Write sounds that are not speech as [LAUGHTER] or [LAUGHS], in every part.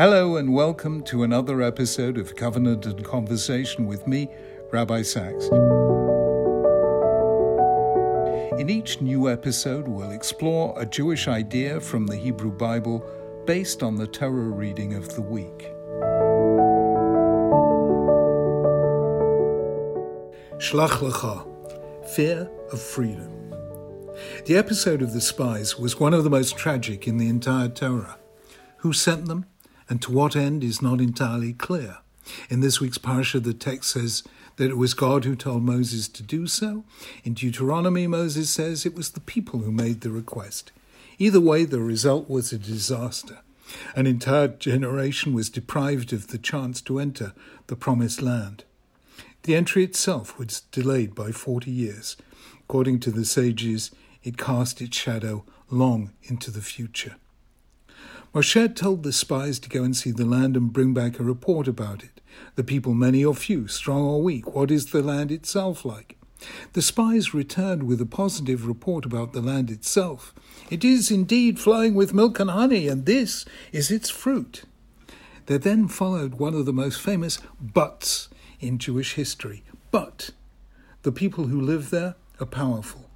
Hello and welcome to another episode of Covenant and Conversation with me, Rabbi Sacks. In each new episode, we'll explore a Jewish idea from the Hebrew Bible based on the Torah reading of the week. Shlach Lecha, Fear of Freedom. The episode of the spies was one of the most tragic in the entire Torah. Who sent them and to what end is not entirely clear. In this week's parsha, the text says that it was God who told Moses to do so. In Deuteronomy, Moses says it was the people who made the request. Either way, the result was a disaster. An entire generation was deprived of the chance to enter the promised land. The entry itself was delayed by 40 years. According to the sages, it cast its shadow long into the future. Moshe told the spies to go and see the land and bring back a report about it. The people, many or few, strong or weak, what is the land itself like? The spies returned with a positive report about the land itself. It is indeed flowing with milk and honey, and this is its fruit. There then followed one of the most famous buts in Jewish history. But the people who live there are powerful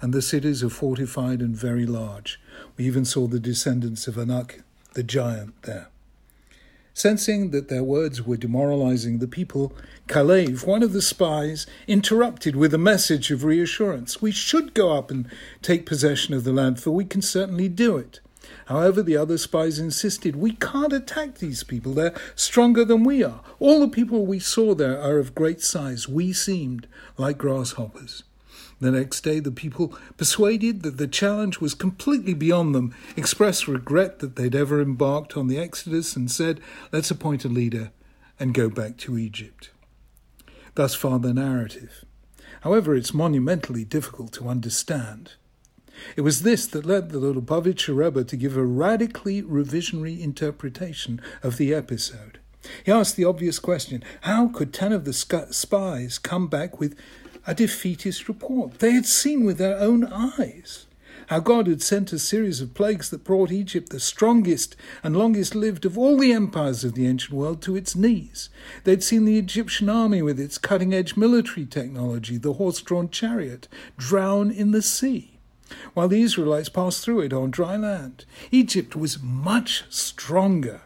and the cities are fortified and very large. We even saw the descendants of Anak, the giant, there. Sensing that their words were demoralizing the people, Kalev, one of the spies, interrupted with a message of reassurance. We should go up and take possession of the land, for we can certainly do it. However, the other spies insisted, We can't attack these people. They're stronger than we are. All the people we saw there are of great size. We seemed like grasshoppers. The next day, the people, persuaded that the challenge was completely beyond them, expressed regret that they'd ever embarked on the Exodus and said, Let's appoint a leader and go back to Egypt. Thus far, the narrative. However, it's monumentally difficult to understand. It was this that led the Lubavitcher Rebbe to give a radically revisionary interpretation of the episode. He asked the obvious question how could ten of the spies come back with a defeatist report. They had seen with their own eyes how God had sent a series of plagues that brought Egypt, the strongest and longest lived of all the empires of the ancient world, to its knees. They'd seen the Egyptian army with its cutting edge military technology, the horse drawn chariot, drown in the sea, while the Israelites passed through it on dry land. Egypt was much stronger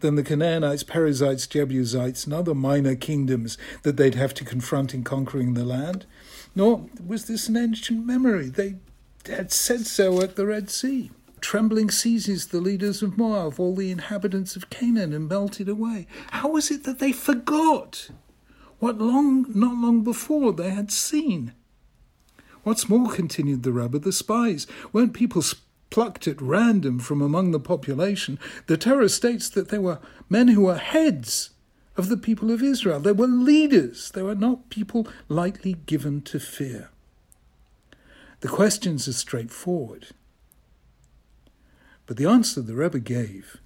than the Canaanites, Perizzites, Jebusites, and other minor kingdoms that they'd have to confront in conquering the land. Nor was this an ancient memory. They had said so at the Red Sea. Trembling seizes the leaders of Moab, all the inhabitants of Canaan, and melted away. How was it that they forgot what long, not long before, they had seen? What's more, continued the Rebbe, the spies weren't people plucked at random from among the population, the Torah states that they were men who were heads of the people of Israel. They were leaders. They were not people lightly given to fear. The questions are straightforward. But the answer the Rebbe gave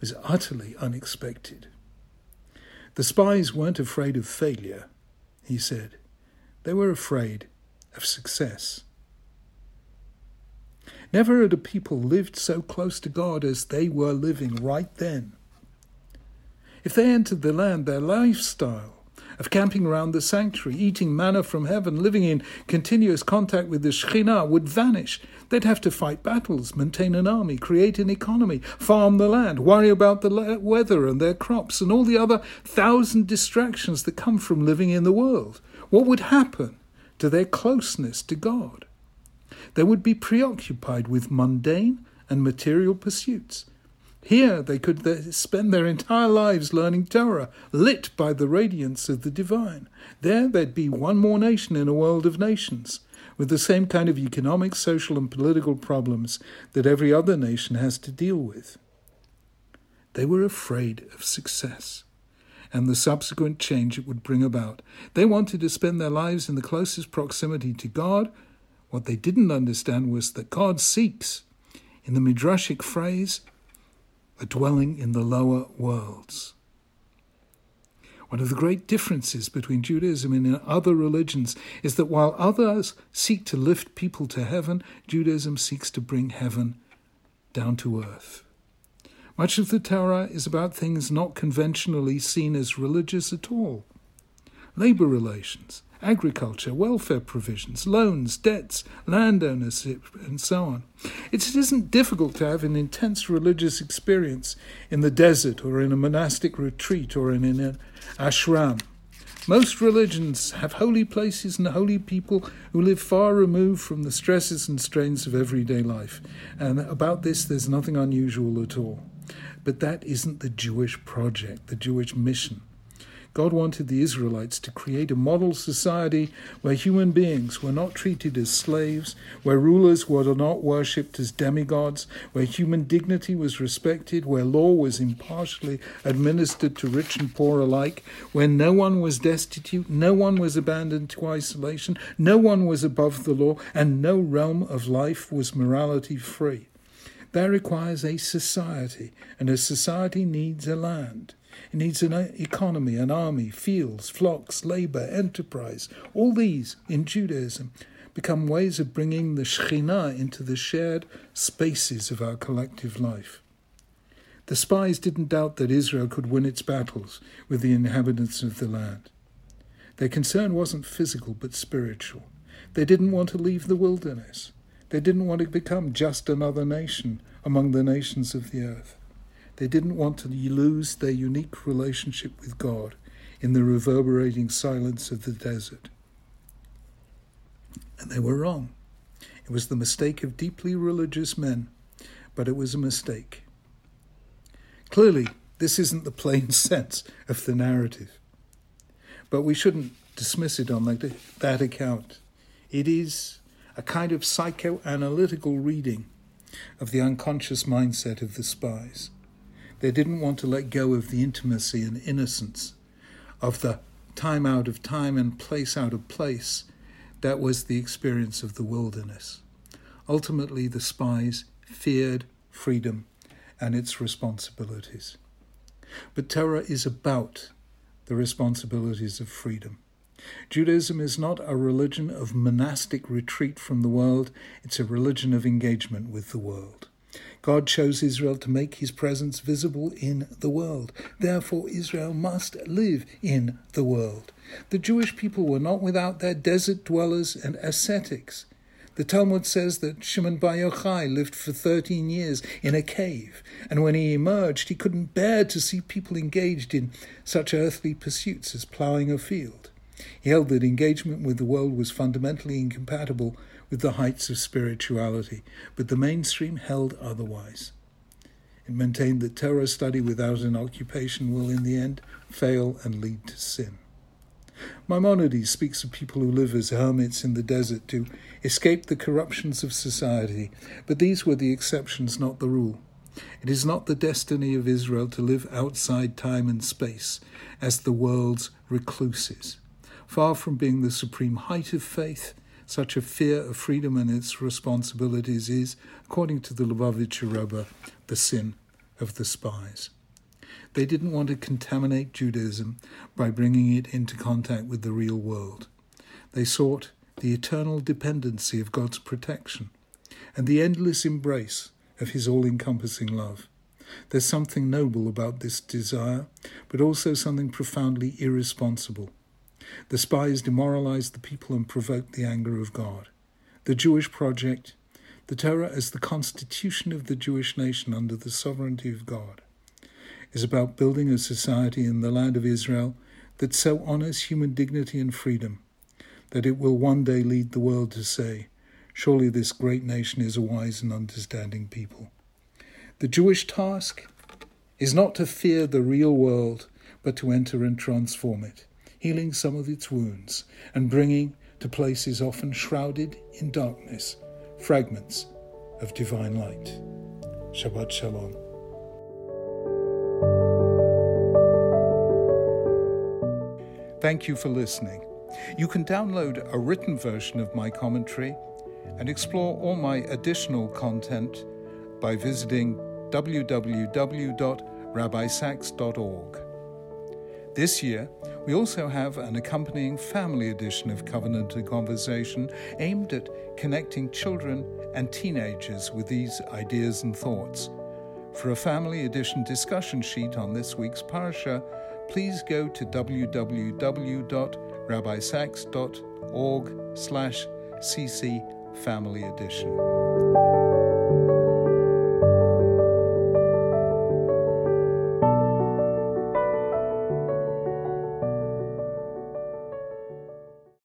was utterly unexpected. The spies weren't afraid of failure, he said. They were afraid of success. Never had a people lived so close to God as they were living right then. If they entered the land, their lifestyle of camping around the sanctuary, eating manna from heaven, living in continuous contact with the Shekhinah would vanish. They'd have to fight battles, maintain an army, create an economy, farm the land, worry about the weather and their crops, and all the other thousand distractions that come from living in the world. What would happen to their closeness to God? They would be preoccupied with mundane and material pursuits. Here they could spend their entire lives learning Torah, lit by the radiance of the divine. There they'd be one more nation in a world of nations, with the same kind of economic, social, and political problems that every other nation has to deal with. They were afraid of success and the subsequent change it would bring about. They wanted to spend their lives in the closest proximity to God what they didn't understand was that God seeks, in the Midrashic phrase, a dwelling in the lower worlds. One of the great differences between Judaism and other religions is that while others seek to lift people to heaven, Judaism seeks to bring heaven down to earth. Much of the Torah is about things not conventionally seen as religious at all labour relations, agriculture, welfare provisions, loans, debts, land ownership, and so on. It isn't difficult to have an intense religious experience in the desert or in a monastic retreat or in an ashram. Most religions have holy places and holy people who live far removed from the stresses and strains of everyday life. And about this, there's nothing unusual at all. But that isn't the Jewish project, the Jewish mission. God wanted the Israelites to create a model society where human beings were not treated as slaves, where rulers were not worshipped as demigods, where human dignity was respected, where law was impartially administered to rich and poor alike, where no one was destitute, no one was abandoned to isolation, no one was above the law, and no realm of life was morality free. That requires a society, and a society needs a land. It needs an uh, economy, an army, fields, flocks, labour, enterprise. All these, in Judaism, become ways of bringing the Shekhinah into the shared spaces of our collective life. The spies didn't doubt that Israel could win its battles with the inhabitants of the land. Their concern wasn't physical but spiritual. They didn't want to leave the wilderness. They didn't want to become just another nation among the nations of the earth. They didn't want to lose their unique relationship with God in the reverberating silence of the desert. And they were wrong. It was the mistake of deeply religious men, but it was a mistake. Clearly, this isn't the plain [LAUGHS] sense of the narrative. But we shouldn't dismiss it on that, account. It is a kind of psychoanalytical reading of the unconscious mindset of the spies. They didn't want to let go of the intimacy and innocence of the time out of time and place out of place that was the experience of the wilderness. Ultimately, the spies feared freedom and its responsibilities. But Torah is about the responsibilities of freedom. Judaism is not a religion of monastic retreat from the world, it's a religion of engagement with the world. God chose Israel to make his presence visible in the world. Therefore, Israel must live in the world. The Jewish people were not without their desert dwellers and ascetics. The Talmud says that Shimon Bar Yochai lived for 13 years in a cave, and when he emerged, he couldn't bear to see people engaged in such earthly pursuits as ploughing a field. He held that engagement with the world was fundamentally incompatible with the heights of spirituality, but the mainstream held otherwise. It maintained that Torah study without an occupation will, in the end, fail and lead to sin. Maimonides speaks of people who live as hermits in the desert to escape the corruptions of society, but these were the exceptions, not the rule. It is not the destiny of Israel to live outside time and space as the world's recluses. Far from being the supreme height of faith, such a fear of freedom and its responsibilities is, according to the Lubavitcher Rebbe, the sin of the spies. They didn't want to contaminate Judaism by bringing it into contact with the real world. They sought the eternal dependency of God's protection and the endless embrace of His all encompassing love. There's something noble about this desire, but also something profoundly irresponsible. The spies demoralized the people and provoked the anger of God. The Jewish project, the Torah as the constitution of the Jewish nation under the sovereignty of God, is about building a society in the land of Israel that so honors human dignity and freedom that it will one day lead the world to say, Surely this great nation is a wise and understanding people. The Jewish task is not to fear the real world, but to enter and transform it healing some of its wounds, and bringing to places often shrouded in darkness fragments of divine light. Shabbat Shalom. Thank you for listening. You can download a written version of my commentary and explore all my additional content by visiting www.rabbisacks.org. This year, we also have an accompanying family edition of Covenant and Conversation aimed at connecting children and teenagers with these ideas and thoughts. For a family edition discussion sheet on this week's parasha, please go to www.rabbisacks.org slash cc family edition.